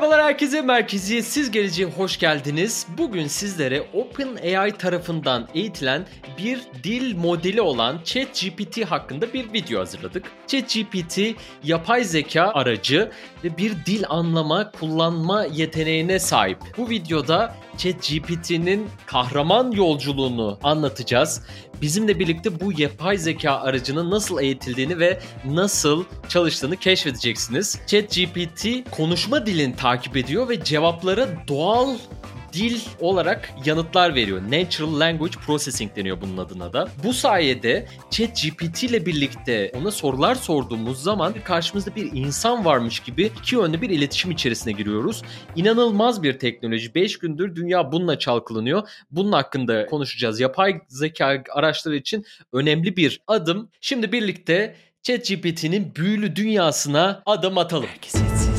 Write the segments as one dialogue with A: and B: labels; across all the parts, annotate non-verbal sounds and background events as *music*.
A: Merhabalar herkese, Merkeziyetsiz Geleceğe hoş geldiniz. Bugün sizlere OpenAI tarafından eğitilen bir dil modeli olan ChatGPT hakkında bir video hazırladık. ChatGPT yapay zeka aracı ve bir dil anlama, kullanma yeteneğine sahip. Bu videoda ChatGPT'nin kahraman yolculuğunu anlatacağız. Bizimle birlikte bu yapay zeka aracının nasıl eğitildiğini ve nasıl çalıştığını keşfedeceksiniz. ChatGPT konuşma dilini takip ediyor ve cevaplara doğal dil olarak yanıtlar veriyor. Natural Language Processing deniyor bunun adına da. Bu sayede ChatGPT ile birlikte ona sorular sorduğumuz zaman karşımızda bir insan varmış gibi iki yönlü bir iletişim içerisine giriyoruz. İnanılmaz bir teknoloji. 5 gündür dünya bununla çalkalanıyor. Bunun hakkında konuşacağız. Yapay zeka araçları için önemli bir adım. Şimdi birlikte ChatGPT'nin büyülü dünyasına adım atalım. Merkeziyetsiz.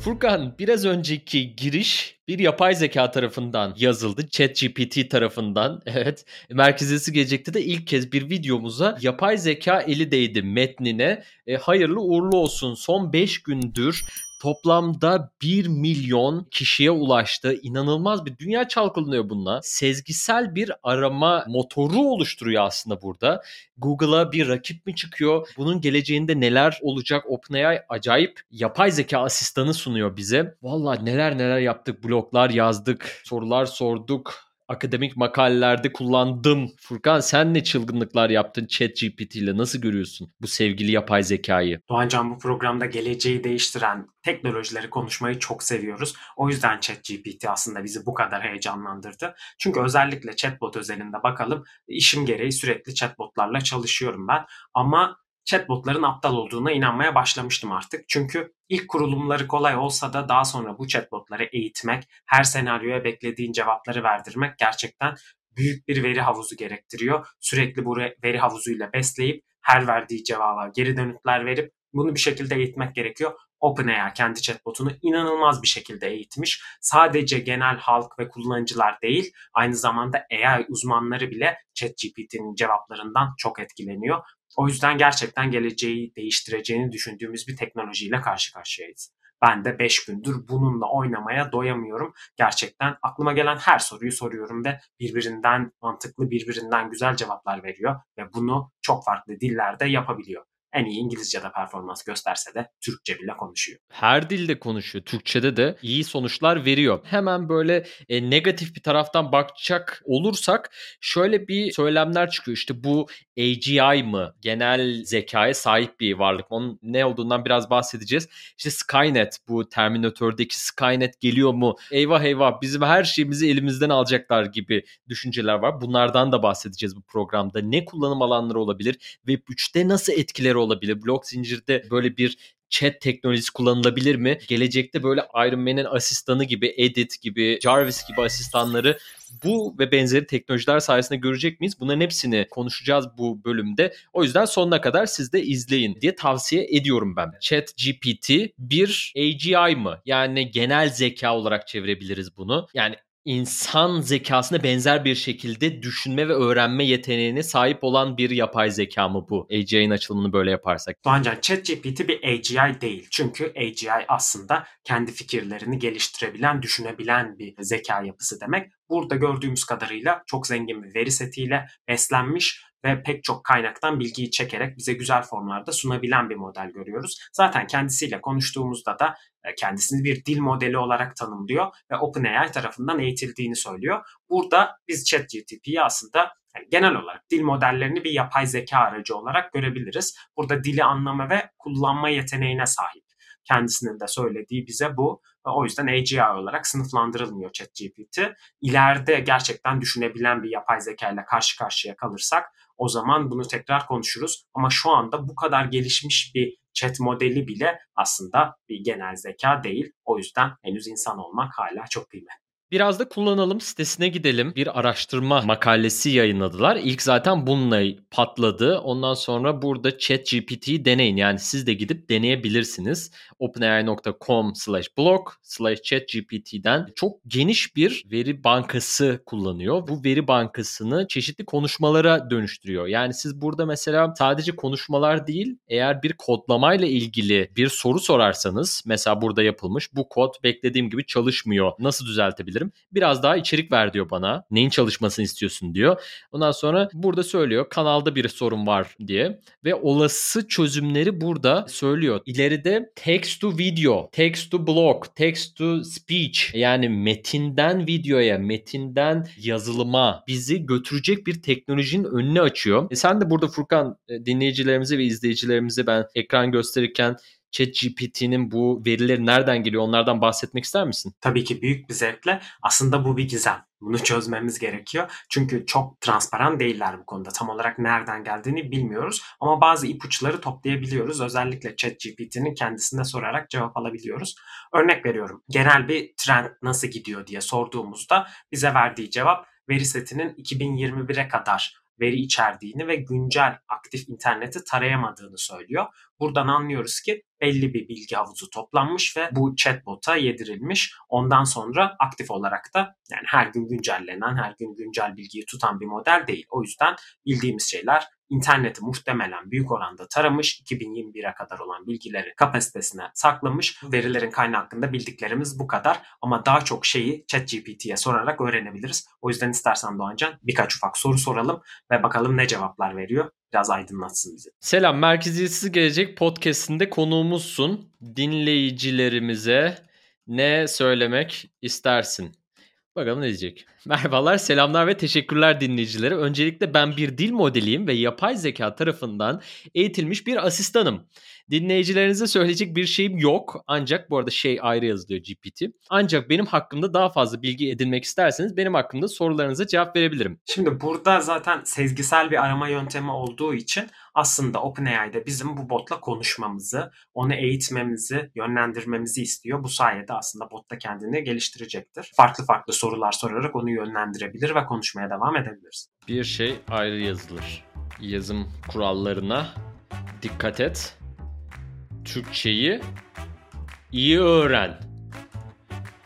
A: Furkan biraz önceki giriş bir yapay zeka tarafından yazıldı. ChatGPT tarafından. *laughs* Evet. Merkezisi gelecekte de ilk kez bir videomuza yapay zeka eli değdi metnine. E, hayırlı uğurlu olsun. Son 5 gündür toplamda 1 milyon kişiye ulaştı. İnanılmaz bir dünya çalkalanıyor bununla. Sezgisel bir arama motoru oluşturuyor aslında burada. Google'a bir rakip mi çıkıyor? Bunun geleceğinde neler olacak? OpenAI acayip yapay zeka asistanı sunuyor bize. Valla neler neler yaptık. Bloglar yazdık, sorular sorduk akademik makalelerde kullandım. Furkan sen ne çılgınlıklar yaptın ChatGPT ile nasıl görüyorsun bu sevgili yapay zekayı?
B: Doğancan bu programda geleceği değiştiren teknolojileri konuşmayı çok seviyoruz. O yüzden ChatGPT aslında bizi bu kadar heyecanlandırdı. Çünkü özellikle chatbot özelinde bakalım işim gereği sürekli chatbotlarla çalışıyorum ben. Ama chatbotların aptal olduğuna inanmaya başlamıştım artık. Çünkü ilk kurulumları kolay olsa da daha sonra bu chatbotları eğitmek, her senaryoya beklediğin cevapları verdirmek gerçekten büyük bir veri havuzu gerektiriyor. Sürekli bu veri havuzuyla besleyip her verdiği cevaba geri dönütler verip bunu bir şekilde eğitmek gerekiyor. OpenAI kendi chatbotunu inanılmaz bir şekilde eğitmiş. Sadece genel halk ve kullanıcılar değil, aynı zamanda AI uzmanları bile ChatGPT'nin cevaplarından çok etkileniyor. O yüzden gerçekten geleceği değiştireceğini düşündüğümüz bir teknolojiyle karşı karşıyayız. Ben de 5 gündür bununla oynamaya doyamıyorum. Gerçekten aklıma gelen her soruyu soruyorum ve birbirinden mantıklı, birbirinden güzel cevaplar veriyor ve bunu çok farklı dillerde yapabiliyor en iyi İngilizce'de performans gösterse de Türkçe bile konuşuyor.
A: Her dilde konuşuyor. Türkçe'de de iyi sonuçlar veriyor. Hemen böyle e, negatif bir taraftan bakacak olursak şöyle bir söylemler çıkıyor. İşte bu AGI mı? Genel zekaya sahip bir varlık. Onun ne olduğundan biraz bahsedeceğiz. İşte Skynet bu Terminator'daki Skynet geliyor mu? Eyvah eyvah bizim her şeyimizi elimizden alacaklar gibi düşünceler var. Bunlardan da bahsedeceğiz bu programda. Ne kullanım alanları olabilir? Web 3'te nasıl etkileri olabilir? Blok zincirde böyle bir chat teknolojisi kullanılabilir mi? Gelecekte böyle Iron Man'in asistanı gibi, Edit gibi, Jarvis gibi asistanları bu ve benzeri teknolojiler sayesinde görecek miyiz? Bunların hepsini konuşacağız bu bölümde. O yüzden sonuna kadar siz de izleyin diye tavsiye ediyorum ben. Chat GPT bir AGI mı? Yani genel zeka olarak çevirebiliriz bunu. Yani insan zekasına benzer bir şekilde düşünme ve öğrenme yeteneğine sahip olan bir yapay zeka mı bu? AGI'nin açılımını böyle yaparsak.
B: Doğancan ChatGPT bir AGI değil. Çünkü AGI aslında kendi fikirlerini geliştirebilen, düşünebilen bir zeka yapısı demek. Burada gördüğümüz kadarıyla çok zengin bir veri setiyle beslenmiş ve pek çok kaynaktan bilgiyi çekerek bize güzel formlarda sunabilen bir model görüyoruz. Zaten kendisiyle konuştuğumuzda da e, kendisini bir dil modeli olarak tanımlıyor ve OpenAI tarafından eğitildiğini söylüyor. Burada biz ChatGPT'yi aslında yani genel olarak dil modellerini bir yapay zeka aracı olarak görebiliriz. Burada dili anlama ve kullanma yeteneğine sahip. Kendisinin de söylediği bize bu. O yüzden AGI olarak sınıflandırılmıyor ChatGPT. İleride gerçekten düşünebilen bir yapay zeka ile karşı karşıya kalırsak o zaman bunu tekrar konuşuruz. Ama şu anda bu kadar gelişmiş bir chat modeli bile aslında bir genel zeka değil. O yüzden henüz insan olmak hala çok kıymetli.
A: Biraz da kullanalım sitesine gidelim. Bir araştırma makalesi yayınladılar. İlk zaten bununla patladı. Ondan sonra burada ChatGPT'yi deneyin. Yani siz de gidip deneyebilirsiniz. openai.com slash blog slash chatgpt'den çok geniş bir veri bankası kullanıyor. Bu veri bankasını çeşitli konuşmalara dönüştürüyor. Yani siz burada mesela sadece konuşmalar değil eğer bir kodlamayla ilgili bir soru sorarsanız mesela burada yapılmış bu kod beklediğim gibi çalışmıyor. Nasıl düzeltebilirim? Biraz daha içerik ver diyor bana. Neyin çalışmasını istiyorsun diyor. Ondan sonra burada söylüyor kanalda bir sorun var diye ve olası çözümleri burada söylüyor. İleride text to video, text to blog, text to speech yani metinden videoya, metinden yazılıma bizi götürecek bir teknolojinin önüne açıyor. E sen de burada Furkan e, dinleyicilerimize ve izleyicilerimize ben ekran gösterirken ChatGPT'nin bu verileri nereden geliyor onlardan bahsetmek ister misin?
B: Tabii ki büyük bir zevkle. Aslında bu bir gizem. Bunu çözmemiz gerekiyor. Çünkü çok transparan değiller bu konuda. Tam olarak nereden geldiğini bilmiyoruz. Ama bazı ipuçları toplayabiliyoruz. Özellikle ChatGPT'nin kendisine sorarak cevap alabiliyoruz. Örnek veriyorum. Genel bir trend nasıl gidiyor diye sorduğumuzda bize verdiği cevap veri setinin 2021'e kadar veri içerdiğini ve güncel aktif interneti tarayamadığını söylüyor. Buradan anlıyoruz ki belli bir bilgi havuzu toplanmış ve bu chatbot'a yedirilmiş. Ondan sonra aktif olarak da yani her gün güncellenen, her gün güncel bilgiyi tutan bir model değil. O yüzden bildiğimiz şeyler interneti muhtemelen büyük oranda taramış, 2021'e kadar olan bilgileri kapasitesine saklamış. Verilerin kaynağı hakkında bildiklerimiz bu kadar ama daha çok şeyi ChatGPT'ye sorarak öğrenebiliriz. O yüzden istersen Doğancan birkaç ufak soru soralım ve bakalım ne cevaplar veriyor. Biraz aydınlatsın bizi.
A: Selam, Merkeziyetsiz Gelecek podcastinde konuğumuzsun. Dinleyicilerimize ne söylemek istersin? Bakalım ne diyecek. Merhabalar, selamlar ve teşekkürler dinleyicilere. Öncelikle ben bir dil modeliyim ve yapay zeka tarafından eğitilmiş bir asistanım. Dinleyicilerinize söyleyecek bir şeyim yok. Ancak bu arada şey ayrı yazılıyor GPT. Ancak benim hakkımda daha fazla bilgi edinmek isterseniz benim hakkımda sorularınıza cevap verebilirim.
B: Şimdi burada zaten sezgisel bir arama yöntemi olduğu için aslında OpenAI'de bizim bu botla konuşmamızı, onu eğitmemizi, yönlendirmemizi istiyor. Bu sayede aslında bot da kendini geliştirecektir. Farklı farklı sorular sorarak onu yönlendirebilir ve konuşmaya devam edebiliriz.
A: Bir şey ayrı yazılır. Yazım kurallarına dikkat et. Türkçeyi iyi öğren.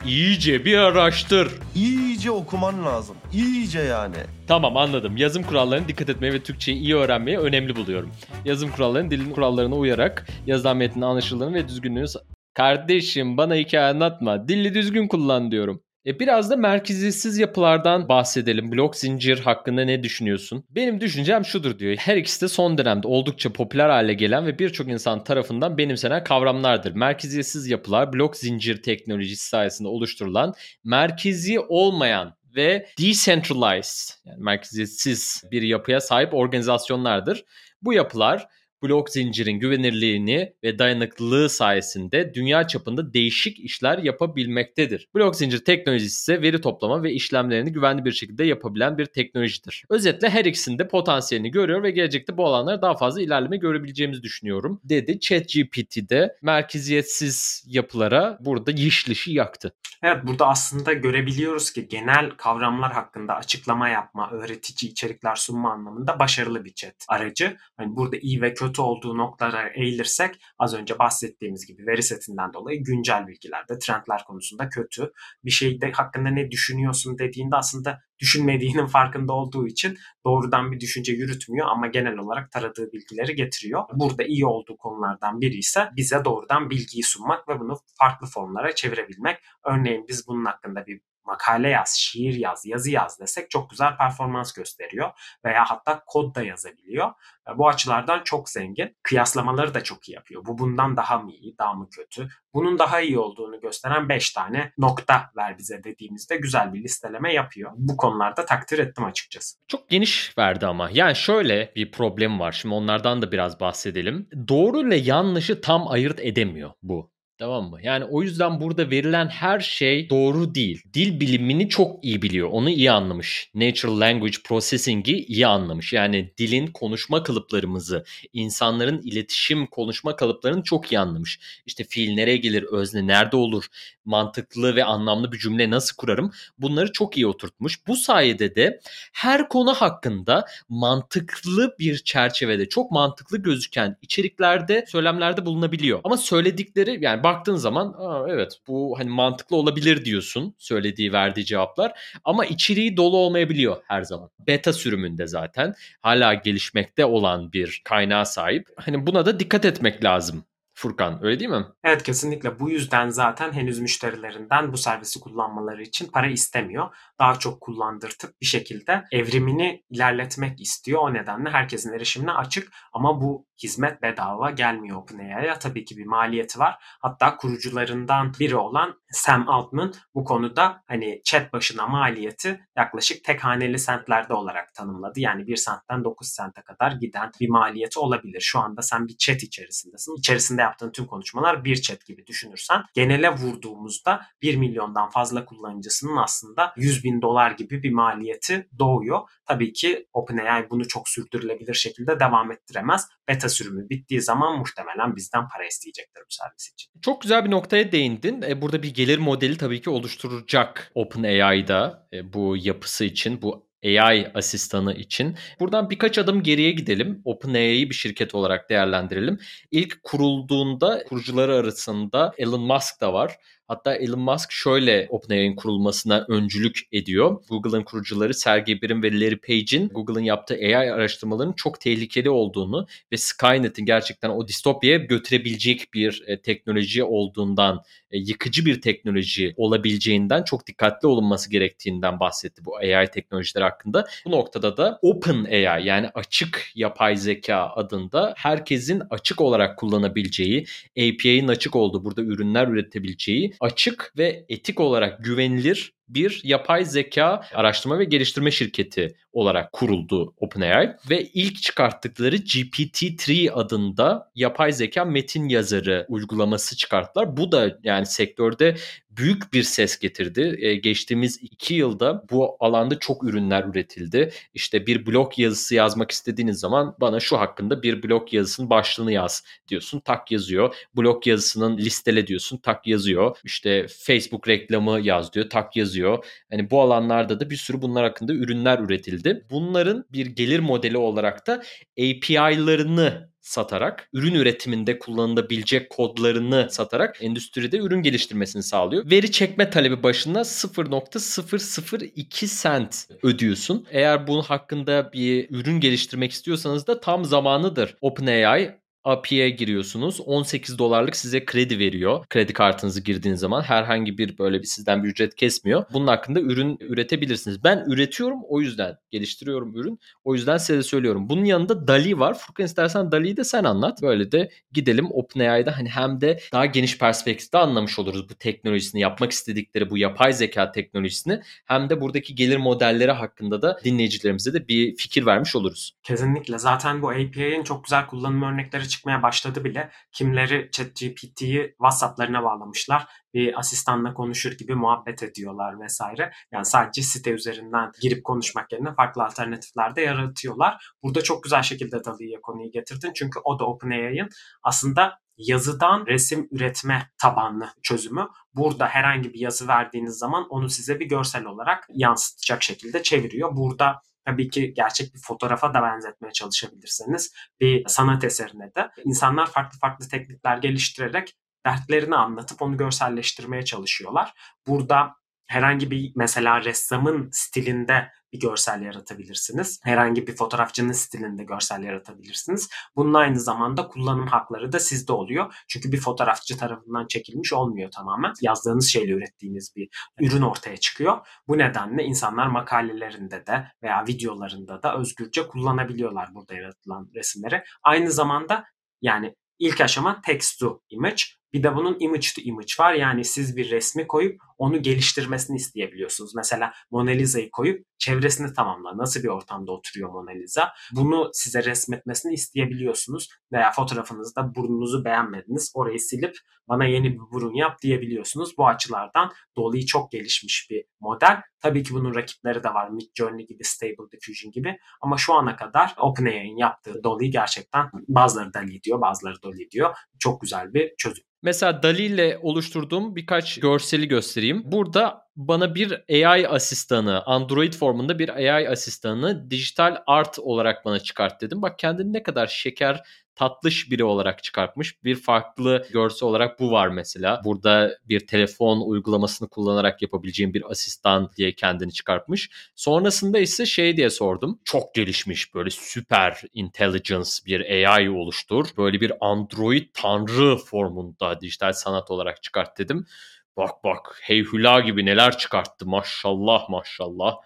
A: İyice bir araştır.
C: İyice okuman lazım. İyice yani.
A: Tamam anladım. Yazım kurallarına dikkat etmeye ve Türkçeyi iyi öğrenmeyi önemli buluyorum. Yazım kurallarının dilin kurallarına uyarak yazılan metnin anlaşıldığını ve düzgünlüğünü... Kardeşim bana hikaye anlatma. Dilli düzgün kullan diyorum. E biraz da merkeziyetsiz yapılardan bahsedelim. Blok zincir hakkında ne düşünüyorsun? Benim düşüncem şudur diyor. Her ikisi de son dönemde oldukça popüler hale gelen ve birçok insan tarafından benimsenen kavramlardır. Merkeziyetsiz yapılar blok zincir teknolojisi sayesinde oluşturulan merkezi olmayan ve decentralized yani merkeziyetsiz bir yapıya sahip organizasyonlardır. Bu yapılar blok zincirin güvenirliğini ve dayanıklılığı sayesinde dünya çapında değişik işler yapabilmektedir. Blok zincir teknolojisi ise veri toplama ve işlemlerini güvenli bir şekilde yapabilen bir teknolojidir. Özetle her ikisinde potansiyelini görüyor ve gelecekte bu alanlara daha fazla ilerleme görebileceğimizi düşünüyorum dedi. ChatGPT'de merkeziyetsiz yapılara burada yişlişi yaktı.
B: Evet burada aslında görebiliyoruz ki genel kavramlar hakkında açıklama yapma, öğretici içerikler sunma anlamında başarılı bir chat aracı. Hani burada iyi ve kötü kötü olduğu noktalara eğilirsek az önce bahsettiğimiz gibi veri setinden dolayı güncel bilgilerde trendler konusunda kötü. Bir şeyde hakkında ne düşünüyorsun dediğinde aslında düşünmediğinin farkında olduğu için doğrudan bir düşünce yürütmüyor ama genel olarak taradığı bilgileri getiriyor. Burada iyi olduğu konulardan biri ise bize doğrudan bilgiyi sunmak ve bunu farklı formlara çevirebilmek. Örneğin biz bunun hakkında bir makale yaz, şiir yaz, yazı yaz desek çok güzel performans gösteriyor. Veya hatta kod da yazabiliyor. E, bu açılardan çok zengin. Kıyaslamaları da çok iyi yapıyor. Bu bundan daha mı iyi, daha mı kötü? Bunun daha iyi olduğunu gösteren 5 tane nokta ver bize dediğimizde güzel bir listeleme yapıyor. Bu konularda takdir ettim açıkçası.
A: Çok geniş verdi ama. Yani şöyle bir problem var. Şimdi onlardan da biraz bahsedelim. Doğru ile yanlışı tam ayırt edemiyor bu Tamam mı? Yani o yüzden burada verilen her şey doğru değil. Dil bilimini çok iyi biliyor. Onu iyi anlamış. Natural Language Processing'i iyi anlamış. Yani dilin konuşma kalıplarımızı, insanların iletişim konuşma kalıplarını çok iyi anlamış. İşte fiil nereye gelir, özne nerede olur, mantıklı ve anlamlı bir cümle nasıl kurarım? Bunları çok iyi oturtmuş. Bu sayede de her konu hakkında mantıklı bir çerçevede, çok mantıklı gözüken içeriklerde, söylemlerde bulunabiliyor. Ama söyledikleri yani baktığın zaman Aa, evet bu hani mantıklı olabilir diyorsun söylediği verdiği cevaplar ama içeriği dolu olmayabiliyor her zaman. Beta sürümünde zaten hala gelişmekte olan bir kaynağa sahip. Hani buna da dikkat etmek lazım. Furkan öyle değil mi?
B: Evet kesinlikle bu yüzden zaten henüz müşterilerinden bu servisi kullanmaları için para istemiyor. Daha çok kullandırtıp bir şekilde evrimini ilerletmek istiyor. O nedenle herkesin erişimine açık ama bu hizmet bedava gelmiyor OpenAI'ya. Tabii ki bir maliyeti var. Hatta kurucularından biri olan Sam Altman bu konuda hani chat başına maliyeti yaklaşık tek haneli sentlerde olarak tanımladı. Yani 1 sentten 9 sente kadar giden bir maliyeti olabilir. Şu anda sen bir chat içerisindesin. İçerisinde yaptığın tüm konuşmalar bir chat gibi düşünürsen genele vurduğumuzda 1 milyondan fazla kullanıcısının aslında 100 bin dolar gibi bir maliyeti doğuyor. Tabii ki OpenAI bunu çok sürdürülebilir şekilde devam ettiremez. Beta sürümü bittiği zaman muhtemelen bizden para isteyecektir bu servis için.
A: Çok güzel bir noktaya değindin. E, burada bir gelir modeli tabii ki oluşturacak OpenAI'da e, bu yapısı için, bu AI asistanı için. Buradan birkaç adım geriye gidelim. OpenAI'yi bir şirket olarak değerlendirelim. İlk kurulduğunda kurucuları arasında Elon Musk da var. Hatta Elon Musk şöyle OpenAI'nin kurulmasına öncülük ediyor. Google'ın kurucuları Sergey Brin ve Larry Page'in Google'ın yaptığı AI araştırmalarının çok tehlikeli olduğunu ve Skynet'in gerçekten o distopyaya götürebilecek bir e, teknoloji olduğundan, e, yıkıcı bir teknoloji olabileceğinden çok dikkatli olunması gerektiğinden bahsetti bu AI teknolojiler hakkında. Bu noktada da Open AI yani açık yapay zeka adında herkesin açık olarak kullanabileceği, API'nin açık olduğu, burada ürünler üretebileceği açık ve etik olarak güvenilir bir yapay zeka araştırma ve geliştirme şirketi olarak kuruldu OpenAI ve ilk çıkarttıkları GPT-3 adında yapay zeka metin yazarı uygulaması çıkarttılar. Bu da yani sektörde büyük bir ses getirdi. Ee, geçtiğimiz iki yılda bu alanda çok ürünler üretildi. İşte bir blog yazısı yazmak istediğiniz zaman bana şu hakkında bir blog yazısının başlığını yaz diyorsun. Tak yazıyor. Blog yazısının listele diyorsun. Tak yazıyor. İşte Facebook reklamı yaz diyor. Tak yazıyor. Hani bu alanlarda da bir sürü bunlar hakkında ürünler üretildi. Bunların bir gelir modeli olarak da API'larını satarak, ürün üretiminde kullanılabilecek kodlarını satarak endüstride ürün geliştirmesini sağlıyor. Veri çekme talebi başına 0.002 sent ödüyorsun. Eğer bunun hakkında bir ürün geliştirmek istiyorsanız da tam zamanıdır. OpenAI API'ye giriyorsunuz. 18 dolarlık size kredi veriyor. Kredi kartınızı girdiğiniz zaman herhangi bir böyle bir sizden bir ücret kesmiyor. Bunun hakkında ürün üretebilirsiniz. Ben üretiyorum o yüzden geliştiriyorum ürün. O yüzden size de söylüyorum. Bunun yanında Dali var. Furkan istersen Dali'yi de sen anlat. Böyle de gidelim OpenAI'da hani hem de daha geniş perspektifte anlamış oluruz bu teknolojisini yapmak istedikleri bu yapay zeka teknolojisini hem de buradaki gelir modelleri hakkında da dinleyicilerimize de bir fikir vermiş oluruz.
B: Kesinlikle. Zaten bu API'nin çok güzel kullanım örnekleri çıkmaya başladı bile. Kimleri ChatGPT'yi WhatsApp'larına bağlamışlar. Bir asistanla konuşur gibi muhabbet ediyorlar vesaire. Yani sadece site üzerinden girip konuşmak yerine farklı alternatifler de yaratıyorlar. Burada çok güzel şekilde Dali'ye konuyu getirdin. Çünkü o da OpenAI'ın aslında yazıdan resim üretme tabanlı çözümü. Burada herhangi bir yazı verdiğiniz zaman onu size bir görsel olarak yansıtacak şekilde çeviriyor. Burada tabii ki gerçek bir fotoğrafa da benzetmeye çalışabilirsiniz. Bir sanat eserine de. İnsanlar farklı farklı teknikler geliştirerek dertlerini anlatıp onu görselleştirmeye çalışıyorlar. Burada herhangi bir mesela ressamın stilinde bir görsel yaratabilirsiniz. Herhangi bir fotoğrafçının stilinde görsel yaratabilirsiniz. Bunun aynı zamanda kullanım hakları da sizde oluyor. Çünkü bir fotoğrafçı tarafından çekilmiş olmuyor tamamen. Yazdığınız şeyle ürettiğiniz bir ürün ortaya çıkıyor. Bu nedenle insanlar makalelerinde de veya videolarında da özgürce kullanabiliyorlar burada yaratılan resimleri. Aynı zamanda yani ilk aşama text to image Bir de bunun image to image var. Yani siz bir resmi koyup onu geliştirmesini isteyebiliyorsunuz. Mesela Mona Lisa'yı koyup çevresini tamamla. Nasıl bir ortamda oturuyor Mona Lisa? Bunu size resmetmesini isteyebiliyorsunuz. Veya fotoğrafınızda burnunuzu beğenmediniz. Orayı silip bana yeni bir burun yap diyebiliyorsunuz. Bu açılardan Dolly çok gelişmiş bir model. Tabii ki bunun rakipleri de var. Midjourney gibi, Stable Diffusion gibi. Ama şu ana kadar OpenAI'nin yaptığı Dolly gerçekten bazıları Dali diyor, bazıları Dolly diyor. Çok güzel bir çözüm.
A: Mesela Dali ile oluşturduğum birkaç görseli göstereyim. Burada bana bir AI asistanı, Android formunda bir AI asistanı dijital art olarak bana çıkart dedim. Bak kendini ne kadar şeker tatlış biri olarak çıkartmış. Bir farklı görsel olarak bu var mesela. Burada bir telefon uygulamasını kullanarak yapabileceğim bir asistan diye kendini çıkartmış. Sonrasında ise şey diye sordum. Çok gelişmiş böyle süper intelligence bir AI oluştur. Böyle bir android tanrı formunda dijital sanat olarak çıkart dedim. Bak bak heyhula gibi neler çıkarttı maşallah maşallah.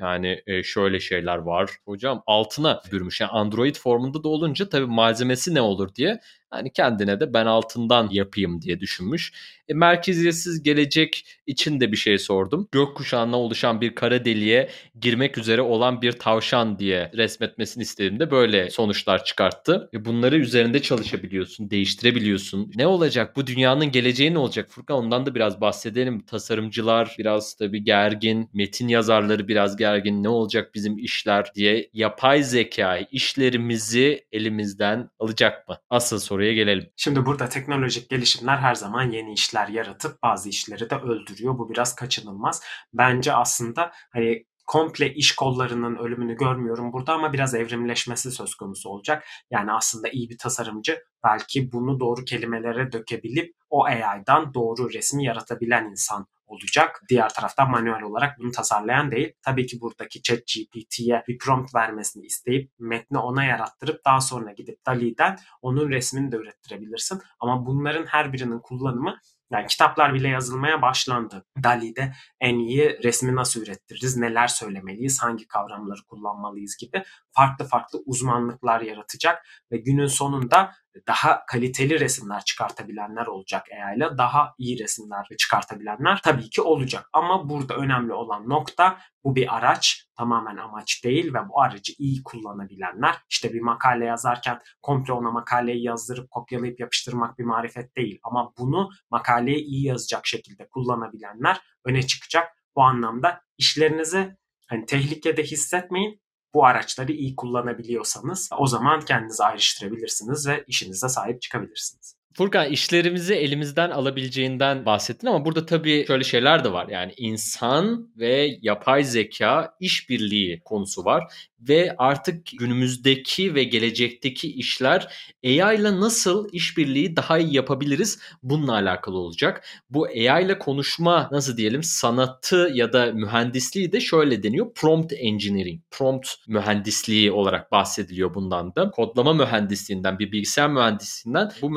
A: Yani e, şöyle şeyler var. Hocam altına bürümüş. Yani Android formunda da olunca tabii malzemesi ne olur diye Hani kendine de ben altından yapayım diye düşünmüş. E, merkeziyetsiz gelecek için de bir şey sordum. Gökkuşağına oluşan bir kara deliğe girmek üzere olan bir tavşan diye resmetmesini istediğimde böyle sonuçlar çıkarttı. E, bunları üzerinde çalışabiliyorsun, değiştirebiliyorsun. Ne olacak? Bu dünyanın geleceği ne olacak? Furkan ondan da biraz bahsedelim. Tasarımcılar biraz tabii gergin, metin yazarları biraz gergin. Ne olacak bizim işler diye yapay zeka işlerimizi elimizden alacak mı? Asıl soru soruya gelelim.
B: Şimdi burada teknolojik gelişimler her zaman yeni işler yaratıp bazı işleri de öldürüyor. Bu biraz kaçınılmaz. Bence aslında hani komple iş kollarının ölümünü görmüyorum burada ama biraz evrimleşmesi söz konusu olacak. Yani aslında iyi bir tasarımcı belki bunu doğru kelimelere dökebilip o AI'dan doğru resmi yaratabilen insan olacak. Diğer taraftan manuel olarak bunu tasarlayan değil. Tabii ki buradaki chat GPT'ye bir prompt vermesini isteyip metni ona yarattırıp daha sonra gidip DALI'den onun resmini de ürettirebilirsin. Ama bunların her birinin kullanımı yani kitaplar bile yazılmaya başlandı. Dali'de en iyi resmi nasıl ürettiririz, neler söylemeliyiz, hangi kavramları kullanmalıyız gibi farklı farklı uzmanlıklar yaratacak ve günün sonunda daha kaliteli resimler çıkartabilenler olacak AI ile daha iyi resimler çıkartabilenler tabii ki olacak. Ama burada önemli olan nokta bu bir araç tamamen amaç değil ve bu aracı iyi kullanabilenler. İşte bir makale yazarken komple ona makaleyi yazdırıp kopyalayıp yapıştırmak bir marifet değil. Ama bunu makaleyi iyi yazacak şekilde kullanabilenler öne çıkacak. Bu anlamda işlerinizi hani tehlikede hissetmeyin bu araçları iyi kullanabiliyorsanız o zaman kendinizi ayrıştırabilirsiniz ve işinize sahip çıkabilirsiniz.
A: Furkan işlerimizi elimizden alabileceğinden bahsettin ama burada tabii şöyle şeyler de var. Yani insan ve yapay zeka işbirliği konusu var ve artık günümüzdeki ve gelecekteki işler AI ile nasıl işbirliği daha iyi yapabiliriz bununla alakalı olacak. Bu AI ile konuşma nasıl diyelim sanatı ya da mühendisliği de şöyle deniyor. Prompt engineering, prompt mühendisliği olarak bahsediliyor bundan da. Kodlama mühendisliğinden, bir bilgisayar mühendisliğinden bu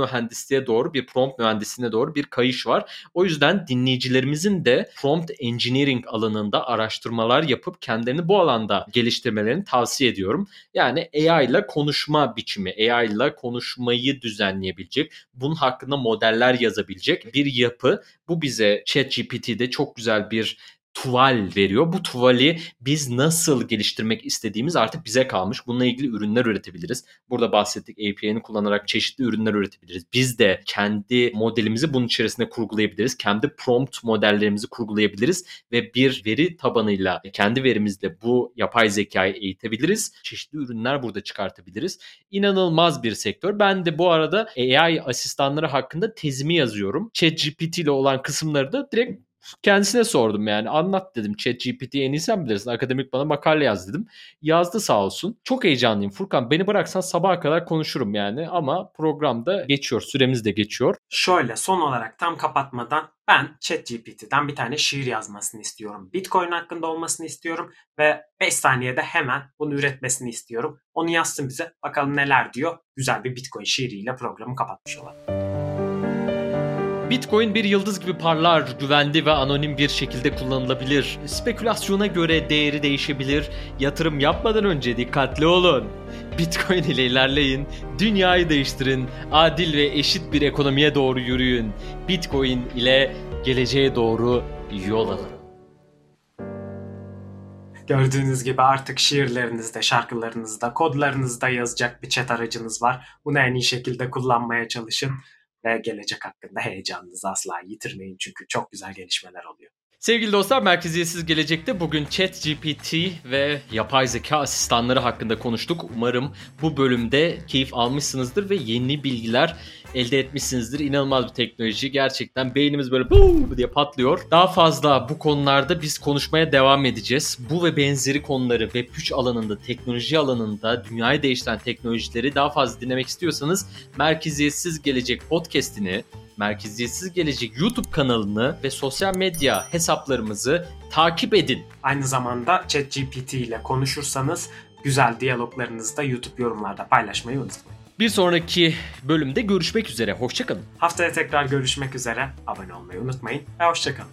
A: mühendisliğe doğru bir prompt mühendisliğine doğru bir kayış var. O yüzden dinleyicilerimizin de prompt engineering alanında araştırmalar yapıp kendilerini bu alanda geliştirmelerini tavsiye ediyorum. Yani AI ile konuşma biçimi, AI ile konuşmayı düzenleyebilecek, bunun hakkında modeller yazabilecek bir yapı. Bu bize ChatGPT'de çok güzel bir tuval veriyor. Bu tuvali biz nasıl geliştirmek istediğimiz artık bize kalmış. Bununla ilgili ürünler üretebiliriz. Burada bahsettik API'ni kullanarak çeşitli ürünler üretebiliriz. Biz de kendi modelimizi bunun içerisinde kurgulayabiliriz. Kendi prompt modellerimizi kurgulayabiliriz ve bir veri tabanıyla kendi verimizle bu yapay zekayı eğitebiliriz. Çeşitli ürünler burada çıkartabiliriz. İnanılmaz bir sektör. Ben de bu arada AI asistanları hakkında tezimi yazıyorum. ChatGPT ile olan kısımları da direkt kendisine sordum yani anlat dedim chat GPT en iyi sen bilirsin akademik bana makale yaz dedim. Yazdı sağ olsun. Çok heyecanlıyım Furkan beni bıraksan sabaha kadar konuşurum yani ama programda geçiyor süremiz de geçiyor.
B: Şöyle son olarak tam kapatmadan ben ChatGPT'den bir tane şiir yazmasını istiyorum. Bitcoin hakkında olmasını istiyorum ve 5 saniyede hemen bunu üretmesini istiyorum. Onu yazsın bize bakalım neler diyor. Güzel bir Bitcoin şiiriyle programı kapatmış olalım.
A: Bitcoin bir yıldız gibi parlar, güvenli ve anonim bir şekilde kullanılabilir. Spekülasyona göre değeri değişebilir. Yatırım yapmadan önce dikkatli olun. Bitcoin ile ilerleyin, dünyayı değiştirin, adil ve eşit bir ekonomiye doğru yürüyün. Bitcoin ile geleceğe doğru yol alın.
B: Gördüğünüz gibi artık şiirlerinizde, şarkılarınızda, kodlarınızda yazacak bir chat aracınız var. Bunu en iyi şekilde kullanmaya çalışın ve gelecek hakkında heyecanınızı asla yitirmeyin çünkü çok güzel gelişmeler oluyor.
A: Sevgili dostlar Merkeziyetsiz Gelecek'te bugün ChatGPT ve yapay zeka asistanları hakkında konuştuk. Umarım bu bölümde keyif almışsınızdır ve yeni bilgiler elde etmişsinizdir. İnanılmaz bir teknoloji. Gerçekten beynimiz böyle Buu! diye patlıyor. Daha fazla bu konularda biz konuşmaya devam edeceğiz. Bu ve benzeri konuları Web3 alanında, teknoloji alanında dünyayı değiştiren teknolojileri daha fazla dinlemek istiyorsanız Merkeziyetsiz Gelecek podcast'ini Merkeziyetsiz Gelecek YouTube kanalını ve sosyal medya hesaplarımızı takip edin.
B: Aynı zamanda ChatGPT ile konuşursanız güzel diyaloglarınızı da YouTube yorumlarda paylaşmayı unutmayın.
A: Bir sonraki bölümde görüşmek üzere. Hoşçakalın.
B: Haftaya tekrar görüşmek üzere. Abone olmayı unutmayın ve hoşçakalın.